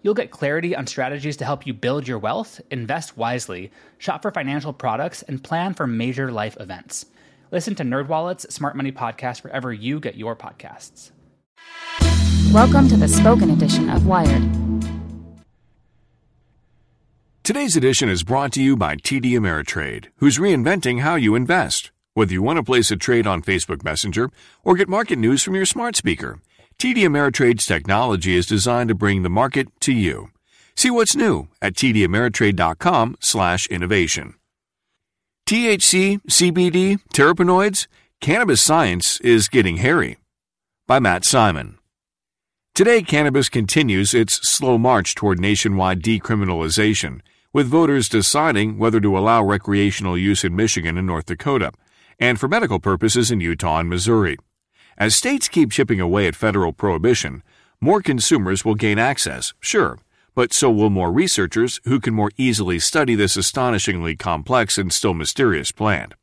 You'll get clarity on strategies to help you build your wealth, invest wisely, shop for financial products, and plan for major life events. Listen to NerdWallet's Smart Money Podcast wherever you get your podcasts. Welcome to the spoken edition of Wired. Today's edition is brought to you by TD Ameritrade, who's reinventing how you invest. Whether you want to place a trade on Facebook Messenger or get market news from your smart speaker, TD Ameritrade's technology is designed to bring the market to you. See what's new at tdameritrade.com/innovation. THC, CBD, terpenoids, cannabis science is getting hairy. By Matt Simon. Today, cannabis continues its slow march toward nationwide decriminalization, with voters deciding whether to allow recreational use in Michigan and North Dakota, and for medical purposes in Utah and Missouri. As states keep chipping away at federal prohibition, more consumers will gain access, sure, but so will more researchers who can more easily study this astonishingly complex and still mysterious plant.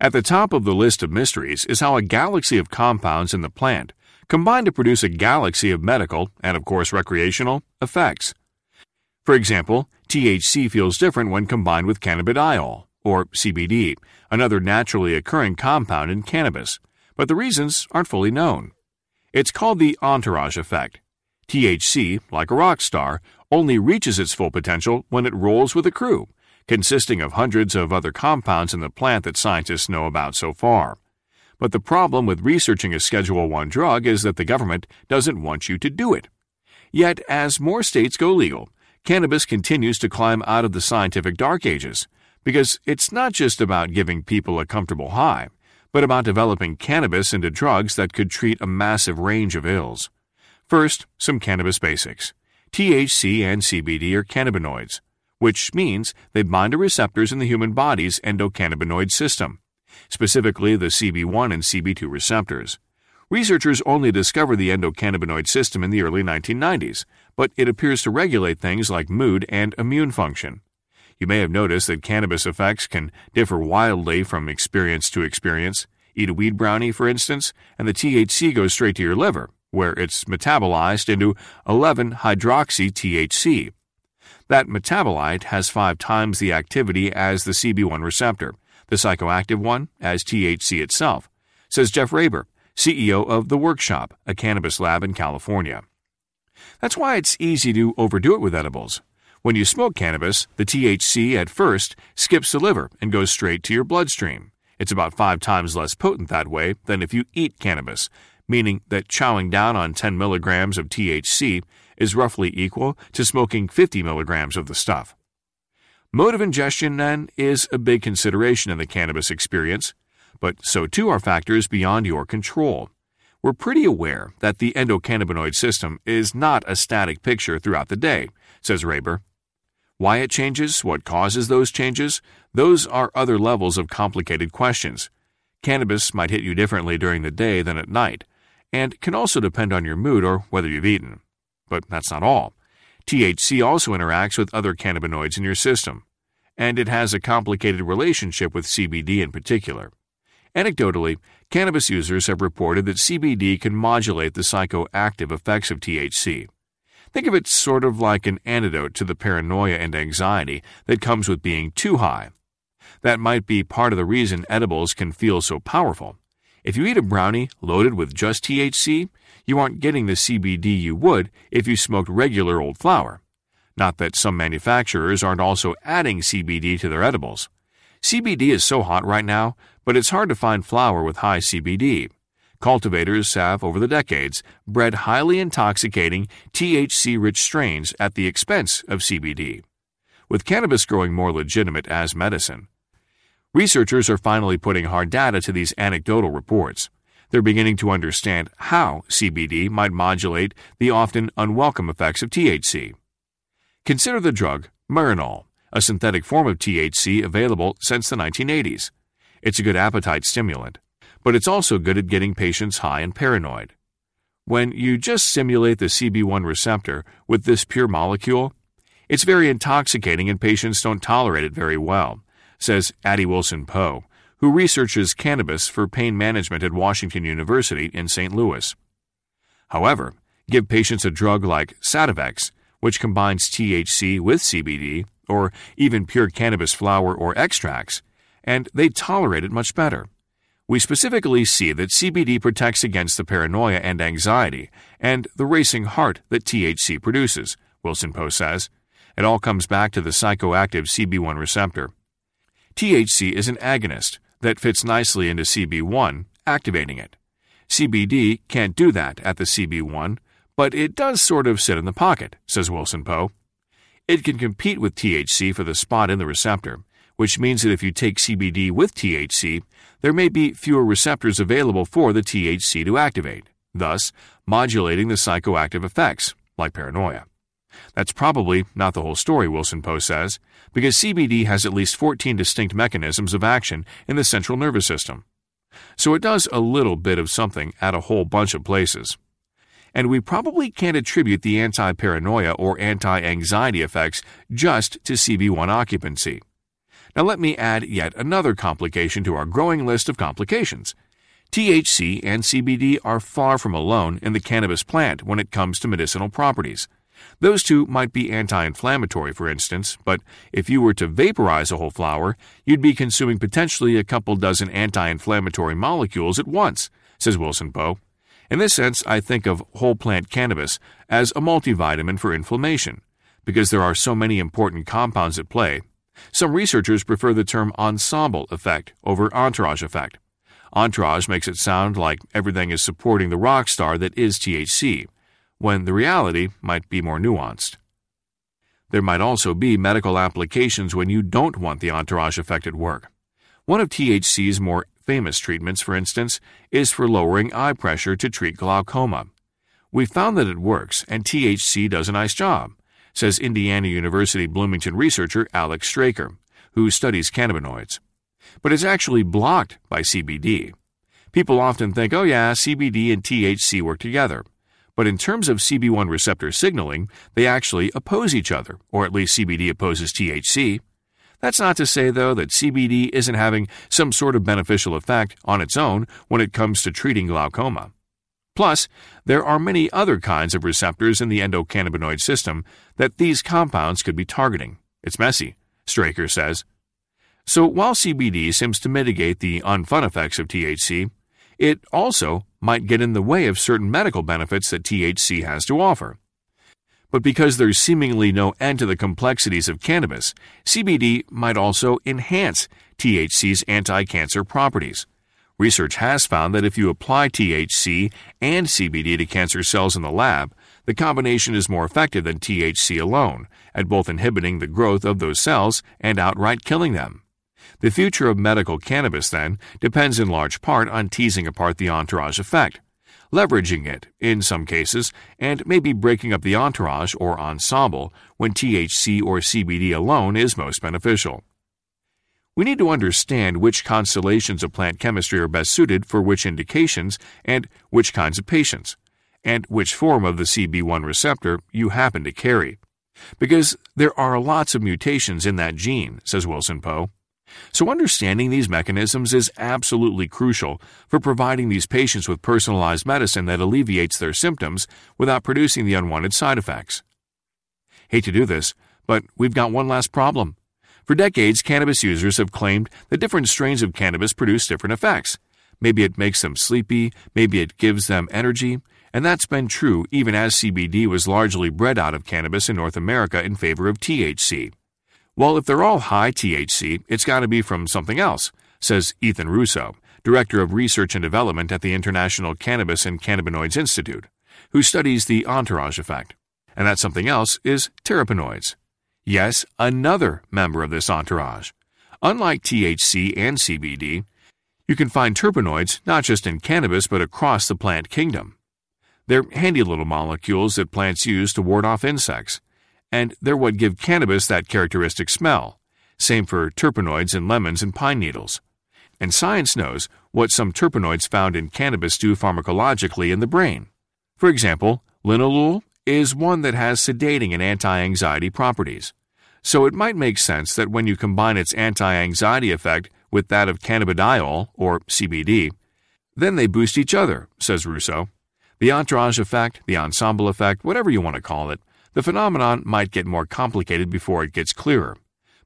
At the top of the list of mysteries is how a galaxy of compounds in the plant combine to produce a galaxy of medical, and of course recreational, effects. For example, THC feels different when combined with cannabidiol, or CBD, another naturally occurring compound in cannabis, but the reasons aren't fully known. It's called the entourage effect. THC, like a rock star, only reaches its full potential when it rolls with a crew, consisting of hundreds of other compounds in the plant that scientists know about so far. But the problem with researching a Schedule 1 drug is that the government doesn't want you to do it. Yet, as more states go legal, cannabis continues to climb out of the scientific dark ages, because it's not just about giving people a comfortable high, but about developing cannabis into drugs that could treat a massive range of ills. First, some cannabis basics. THC and CBD are cannabinoids, which means they bind to receptors in the human body's endocannabinoid system specifically the CB1 and CB2 receptors. Researchers only discovered the endocannabinoid system in the early 1990s, but it appears to regulate things like mood and immune function. You may have noticed that cannabis effects can differ wildly from experience to experience. Eat a weed brownie, for instance, and the THC goes straight to your liver, where it's metabolized into 11 hydroxy THC. That metabolite has five times the activity as the CB1 receptor, the psychoactive one as THC itself, says Jeff Raber, CEO of The Werc Shop, a cannabis lab in California. That's why it's easy to overdo it with edibles. When you smoke cannabis, the THC at first skips the liver and goes straight to your bloodstream. It's about five times less potent that way than if you eat cannabis, meaning that chowing down on 10 milligrams of THC is roughly equal to smoking 50 milligrams of the stuff. Mode of ingestion, then, is a big consideration in the cannabis experience, but so too are factors beyond your control. We're pretty aware that the endocannabinoid system is not a static picture throughout the day, says Raber. Why it changes, what causes those changes, those are other levels of complicated questions. Cannabis might hit you differently during the day than at night, and can also depend on your mood or whether you've eaten. But that's not all. THC also interacts with other cannabinoids in your system, and it has a complicated relationship with CBD in particular. Anecdotally, cannabis users have reported that CBD can modulate the psychoactive effects of THC. Think of it sort of like an antidote to the paranoia and anxiety that comes with being too high. That might be part of the reason edibles can feel so powerful. If you eat a brownie loaded with just THC, you aren't getting the CBD you would if you smoked regular old flower. Not that some manufacturers aren't also adding CBD to their edibles. CBD is so hot right now, but it's hard to find flower with high CBD. Cultivators have, over the decades, bred highly intoxicating THC rich strains at the expense of CBD. With cannabis growing more legitimate as medicine, researchers are finally putting hard data to these anecdotal reports. They're beginning to understand how CBD might modulate the often unwelcome effects of THC. Consider the drug Marinol, a synthetic form of THC available since the 1980s. It's a good appetite stimulant but it's also good at getting patients high and paranoid. When you just simulate the CB1 receptor with this pure molecule, it's very intoxicating and patients don't tolerate it very well, says Addie Wilson Poe, who researches cannabis for pain management at Washington University in St. Louis. However, give patients a drug like Sativex, which combines THC with CBD, or even pure cannabis flower or extracts, and they tolerate it much better. We specifically see that CBD protects against the paranoia and anxiety and the racing heart that THC produces, Wilson Poe says. It all comes back to the psychoactive CB1 receptor. THC is an agonist that fits nicely into CB1, activating it. CBD can't do that at the CB1, but it does sort of sit in the pocket, says Wilson Poe. It can compete with THC for the spot in the receptor, which means that if you take CBD with THC, there may be fewer receptors available for the THC to activate, thus modulating the psychoactive effects, like paranoia. That's probably not the whole story, Wilson Poe says, because CBD has at least 14 distinct mechanisms of action in the central nervous system. So it does a little bit of something at a whole bunch of places. And we probably can't attribute the anti paranoia or anti anxiety effects just to CB1 occupancy. Now let me add yet another complication to our growing list of complications. THC and CBD are far from alone in the cannabis plant when it comes to medicinal properties. Those two might be anti inflammatory, for instance, but if you were to vaporize a whole flower, you'd be consuming potentially a couple dozen anti inflammatory molecules at once, says Wilson Poe. In this sense, I think of whole plant cannabis as a multivitamin for inflammation, because there are so many important compounds at play some researchers prefer the term ensemble effect over entourage effect. Entourage makes it sound like everything is supporting the rock star that is THC, when the reality might be more nuanced. There might also be medical applications when you don't want the entourage effect at work. One of THC's more famous treatments, for instance, is for lowering eye pressure to treat glaucoma. We found that it works, and THC does a nice job says Indiana University Bloomington researcher Alex Straiker, who studies cannabinoids. But it's actually blocked by CBD. People often think, oh yeah, CBD and THC work together. But in terms of CB1 receptor signaling, they actually oppose each other, or at least CBD opposes THC. That's not to say, though, that CBD isn't having some sort of beneficial effect on its own when it comes to treating glaucoma. Plus, there are many other kinds of receptors in the endocannabinoid system that these compounds could be targeting. It's messy, Straiker says. So while CBD seems to mitigate the unfun effects of THC, it also might get in the way of certain medical benefits that THC has to offer. But because there's seemingly no end to the complexities of cannabis, CBD might also enhance THC's anti cancer properties. Research has found that if you apply THC and CBD to cancer cells in the lab, the combination is more effective than THC alone at both inhibiting the growth of those cells and outright killing them. The future of medical cannabis, then, depends in large part on teasing apart the entourage effect, leveraging it, in some cases, and maybe breaking up the entourage or ensemble when THC or CBD alone is most beneficial. We need to understand which constellations of plant chemistry are best suited for which indications and which kinds of patients, and which form of the CB1 receptor you happen to carry. Because there are lots of mutations in that gene, says Wilson Poe. So, understanding these mechanisms is absolutely crucial for providing these patients with personalized medicine that alleviates their symptoms without producing the unwanted side effects. Hate to do this, but we've got one last problem. For decades, cannabis users have claimed that different strains of cannabis produce different effects. Maybe it makes them sleepy, maybe it gives them energy, and that's been true even as CBD was largely bred out of cannabis in North America in favor of THC. Well, if they're all high THC, it's got to be from something else, says Ethan Russo, Director of Research and Development at the International Cannabis and Cannabinoids Institute, who studies the entourage effect. And that something else is terpenoids. Yes, another member of this entourage. Unlike THC and CBD, you can find terpenoids not just in cannabis but across the plant kingdom. They're handy little molecules that plants use to ward off insects, and they're what give cannabis that characteristic smell. Same for terpenoids in lemons and pine needles. And science knows what some terpenoids found in cannabis do pharmacologically in the brain. For example, linalool is one that has sedating and anti anxiety properties. So it might make sense that when you combine its anti anxiety effect with that of cannabidiol, or CBD, then they boost each other, says Russo. The entourage effect, the ensemble effect, whatever you want to call it, the phenomenon might get more complicated before it gets clearer.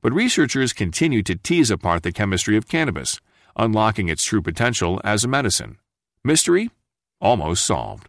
But researchers continue to tease apart the chemistry of cannabis, unlocking its true potential as a medicine. Mystery almost solved.